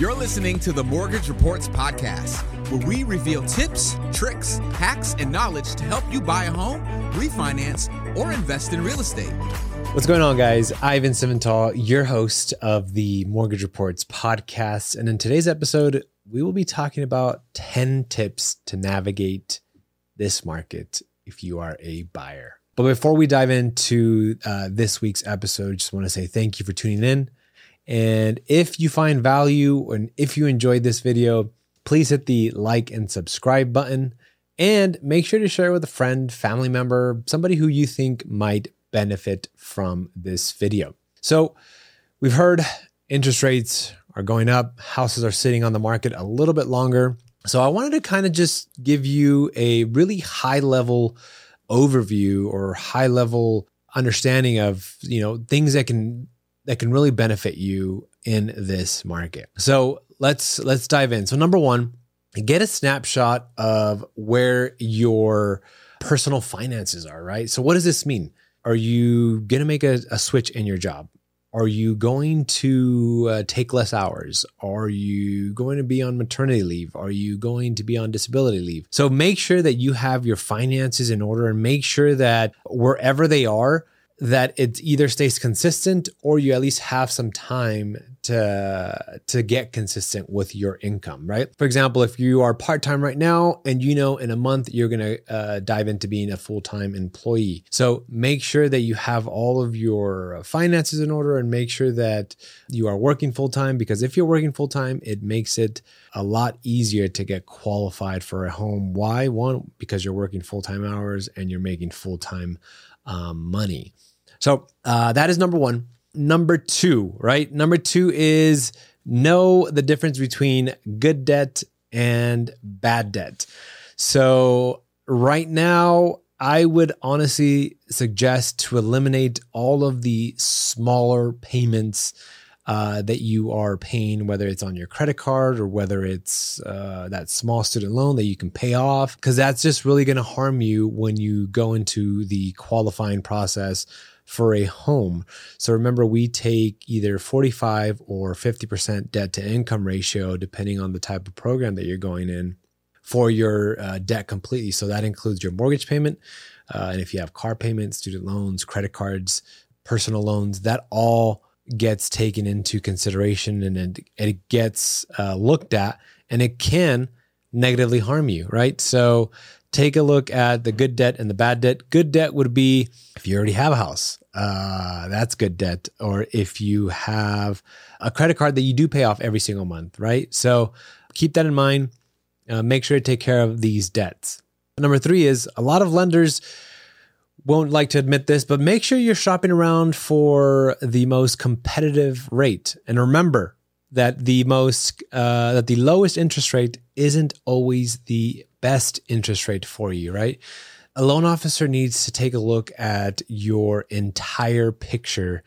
You're listening to the Mortgage Reports Podcast, where we reveal tips, tricks, hacks, and knowledge to help you buy a home, refinance, or invest in real estate. What's going on, guys? Ivan Simental, your host of the Mortgage Reports podcast. And in today's episode, we will be talking about 10 tips to navigate this market if you are a buyer. But before we dive into uh, this week's episode, just want to say thank you for tuning in. And if you find value and if you enjoyed this video, please hit the like and subscribe button and make sure to share it with a friend, family member, somebody who you think might benefit from this video. So, we've heard interest rates are going up, houses are sitting on the market a little bit longer. So, I wanted to kind of just give you a really high level overview or high level understanding of you know things that can that can really benefit you in this market. So let's let's dive in. So number 1, get a snapshot of where your personal finances are, right? So what does this mean? Are you going to make a, a switch in your job? Are you going to uh, take less hours? Are you going to be on maternity leave? Are you going to be on disability leave? So make sure that you have your finances in order and make sure that wherever they are, that it either stays consistent or you at least have some time to to get consistent with your income right? For example if you are part-time right now and you know in a month you're going to uh, dive into being a full-time employee. So make sure that you have all of your finances in order and make sure that you are working full-time because if you're working full-time it makes it a lot easier to get qualified for a home. Why? One because you're working full-time hours and you're making full-time um, money so uh, that is number one. Number two, right? Number two is know the difference between good debt and bad debt. So right now, I would honestly suggest to eliminate all of the smaller payments uh, that you are paying, whether it's on your credit card or whether it's uh, that small student loan that you can pay off, because that's just really going to harm you when you go into the qualifying process for a home. So remember, we take either 45 or 50% debt to income ratio, depending on the type of program that you're going in for your uh, debt completely. So that includes your mortgage payment. Uh, and if you have car payments, student loans, credit cards, personal loans, that all gets taken into consideration and it, it gets uh, looked at and it can negatively harm you, right? So take a look at the good debt and the bad debt. Good debt would be if you already have a house, uh, that's good debt. Or if you have a credit card that you do pay off every single month, right? So keep that in mind. Uh, make sure to take care of these debts. Number three is a lot of lenders won't like to admit this, but make sure you're shopping around for the most competitive rate. And remember that the most uh, that the lowest interest rate isn't always the best interest rate for you, right? A loan officer needs to take a look at your entire picture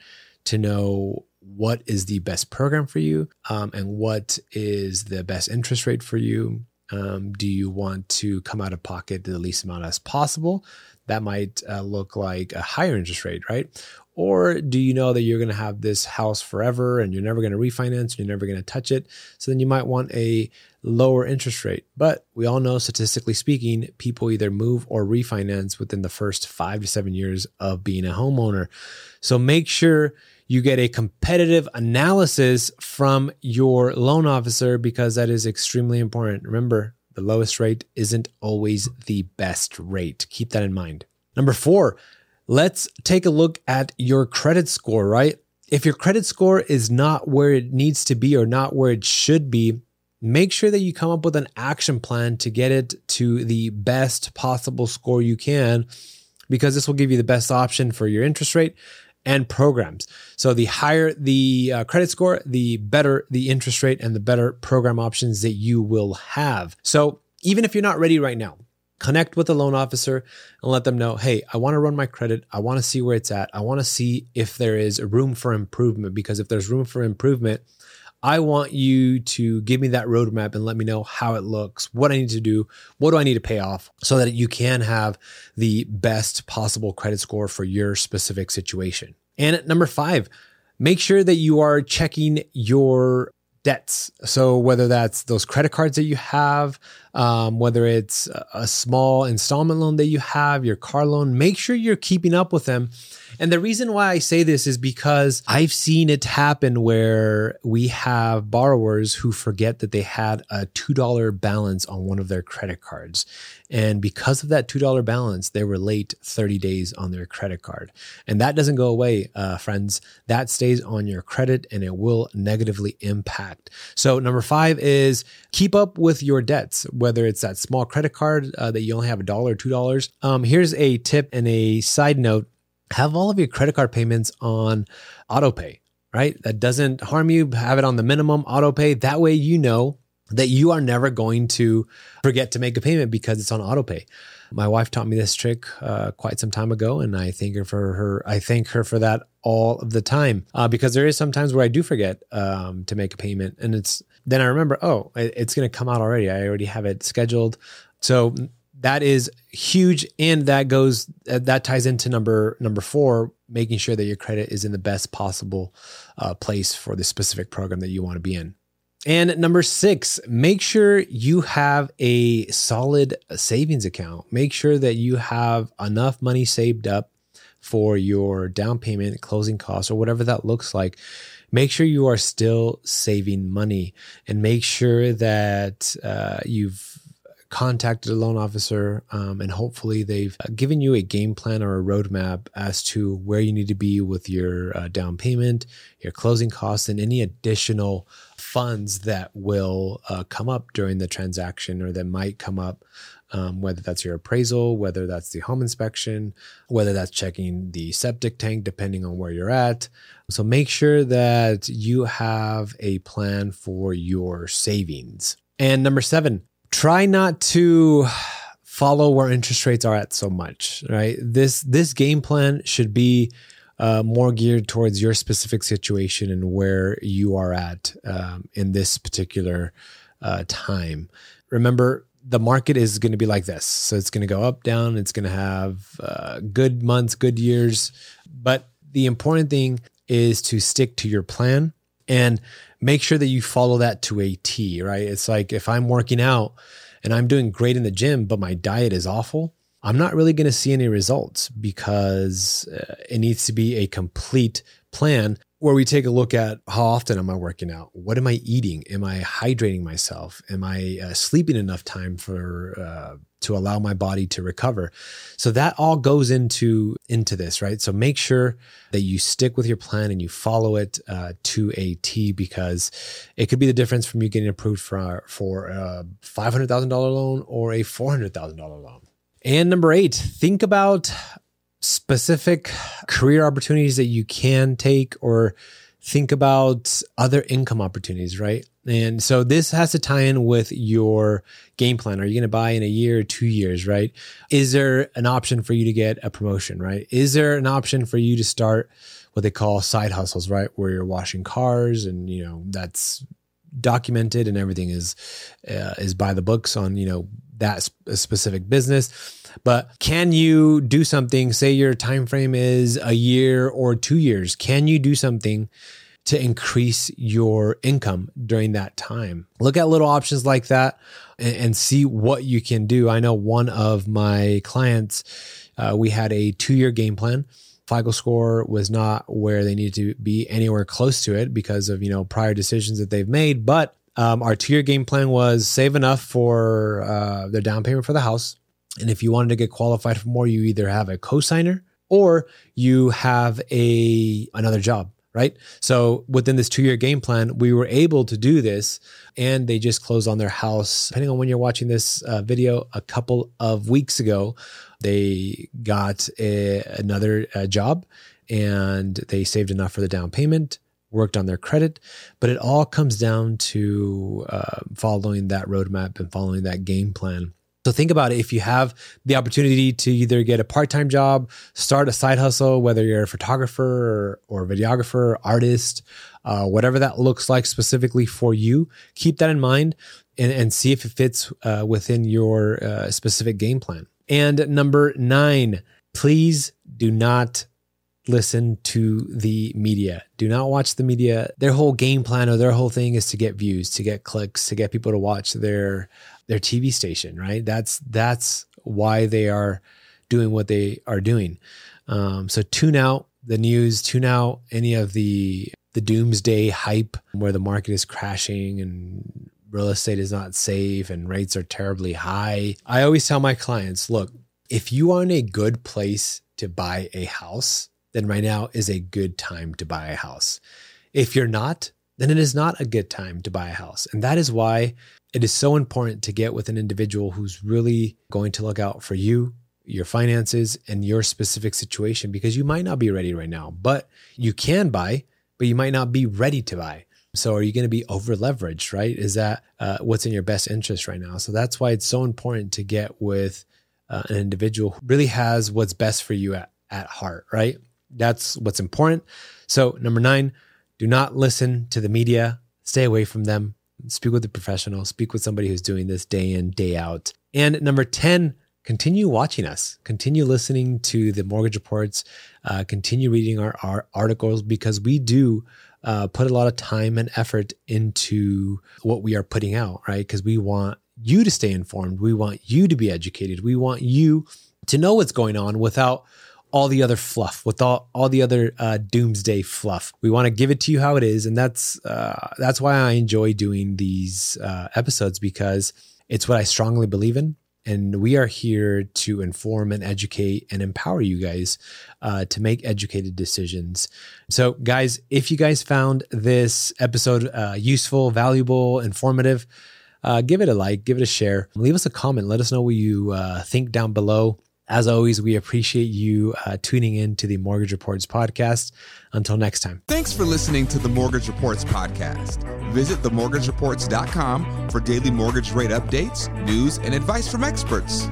to know what is the best program for you um, and what is the best interest rate for you. Um, do you want to come out of pocket the least amount as possible? That might uh, look like a higher interest rate, right? Or do you know that you're going to have this house forever and you're never going to refinance, and you're never going to touch it? So then you might want a lower interest rate. But we all know, statistically speaking, people either move or refinance within the first five to seven years of being a homeowner. So make sure you get a competitive analysis from your loan officer because that is extremely important. Remember, the lowest rate isn't always the best rate. Keep that in mind. Number four, let's take a look at your credit score, right? If your credit score is not where it needs to be or not where it should be, make sure that you come up with an action plan to get it to the best possible score you can, because this will give you the best option for your interest rate and programs. So the higher the uh, credit score, the better the interest rate and the better program options that you will have. So even if you're not ready right now, connect with the loan officer and let them know, hey, I want to run my credit. I want to see where it's at. I want to see if there is room for improvement because if there's room for improvement, I want you to give me that roadmap and let me know how it looks, what I need to do, what do I need to pay off so that you can have the best possible credit score for your specific situation. And number five, make sure that you are checking your debts. So whether that's those credit cards that you have, um, whether it's a small installment loan that you have, your car loan, make sure you're keeping up with them. And the reason why I say this is because I've seen it happen where we have borrowers who forget that they had a $2 balance on one of their credit cards. And because of that $2 balance, they were late 30 days on their credit card. And that doesn't go away, uh, friends. That stays on your credit and it will negatively impact. So, number five is keep up with your debts, whether it's that small credit card uh, that you only have a dollar or $2. Um, here's a tip and a side note have all of your credit card payments on autopay, right? That doesn't harm you. Have it on the minimum autopay. That way, you know that you are never going to forget to make a payment because it's on autopay. My wife taught me this trick uh, quite some time ago, and I thank her for her. I thank her for that all of the time uh, because there is sometimes where I do forget um, to make a payment, and it's then I remember, oh, it's going to come out already. I already have it scheduled. So that is huge and that goes that ties into number number four making sure that your credit is in the best possible uh, place for the specific program that you want to be in and number six make sure you have a solid savings account. Make sure that you have enough money saved up for your down payment closing costs or whatever that looks like. Make sure you are still saving money and make sure that uh, you've contacted a loan officer um, and hopefully they've uh, given you a game plan or a roadmap as to where you need to be with your uh, down payment, your closing costs, and any additional funds that will uh, come up during the transaction or that might come up. Um, whether that's your appraisal, whether that's the home inspection, whether that's checking the septic tank, depending on where you're at. So make sure that you have a plan for your savings. And number seven, try not to follow where interest rates are at so much right this this game plan should be uh, more geared towards your specific situation and where you are at um, in this particular uh, time. Remember the market is going to be like this. So it's going to go up down. It's going to have uh, good months good years. But the important thing is to stick to your plan and make sure that you follow that to a T, right? It's like if I'm working out and I'm doing great in the gym, but my diet is awful, I'm not really going to see any results because uh, it needs to be a complete plan where we take a look at how often am I working out? What am I eating? Am I hydrating myself? Am I uh, sleeping enough time for uh, to allow my body to recover? So that all goes into into this, right? So make sure that you stick with your plan and you follow it uh, to a T because it could be the difference from you getting approved for for a five hundred thousand dollar loan or a four hundred thousand dollar loan. And number eight, think about specific career opportunities that you can take or think about other income opportunities, right? And so this has to tie in with your game plan. Are you going to buy in a year or two years, right? Is there an option for you to get a promotion, right? Is there an option for you to start what they call side hustles, right? Where you're washing cars and, you know, that's documented and everything is, uh, is by the books on, you know, that specific business but can you do something? Say your time frame is a year or two years. Can you do something to increase your income during that time? Look at little options like that and, and see what you can do. I know one of my clients, uh, we had a two year game plan. FICO score was not where they needed to be anywhere close to it because of you know prior decisions that they've made. But um, our two year game plan was save enough for uh, their down payment for the house, and if you wanted to get qualified for more, you either have a cosigner or you have a another job, right? So within this two year game plan, we were able to do this, and they just closed on their house. Depending on when you're watching this uh, video, a couple of weeks ago, they got a, another uh, job, and they saved enough for the down payment. Worked on their credit, but it all comes down to uh, following that roadmap and following that game plan so think about it. If you have the opportunity to either get a part-time job, start a side hustle, whether you're a photographer or, or videographer, artist, uh, whatever that looks like specifically for you, keep that in mind and, and see if it fits uh, within your uh, specific game plan. And number nine, please do not listen to the media. Do not watch the media. Their whole game plan or their whole thing is to get views, to get clicks, to get people to watch their their TV station, right? That's that's why they are doing what they are doing. Um, so tune out the news, tune out any of the the doomsday hype where the market is crashing and real estate is not safe and rates are terribly high. I always tell my clients, look, if you are in a good place to buy a house, then right now is a good time to buy a house. If you're not, then it is not a good time to buy a house. And that is why it is so important to get with an individual who's really going to look out for you, your finances, and your specific situation because you might not be ready right now, but you can buy, but you might not be ready to buy. So are you going to be over leveraged, right? Is that uh, what's in your best interest right now? So that's why it's so important to get with uh, an individual who really has what's best for you at, at heart, right? That's what's important. So, number nine, do not listen to the media, stay away from them. Speak with a professional, speak with somebody who's doing this day in, day out. And number 10, continue watching us, continue listening to the mortgage reports, uh, continue reading our, our articles because we do uh, put a lot of time and effort into what we are putting out, right? Because we want you to stay informed. We want you to be educated. We want you to know what's going on without all the other fluff, with all, all the other uh, doomsday fluff. We want to give it to you how it is, and that's uh, that's why I enjoy doing these uh, episodes because it's what I strongly believe in, and we are here to inform and educate and empower you guys uh, to make educated decisions. So, guys, if you guys found this episode uh, useful, valuable, informative. Uh, give it a like, give it a share, leave us a comment. Let us know what you think down below. As always, we appreciate you uh, tuning in to the Mortgage Reports podcast. Until next time. Thanks for listening to the Mortgage Reports podcast. Visit themortgagereports.com for daily mortgage rate updates, news, and advice from experts.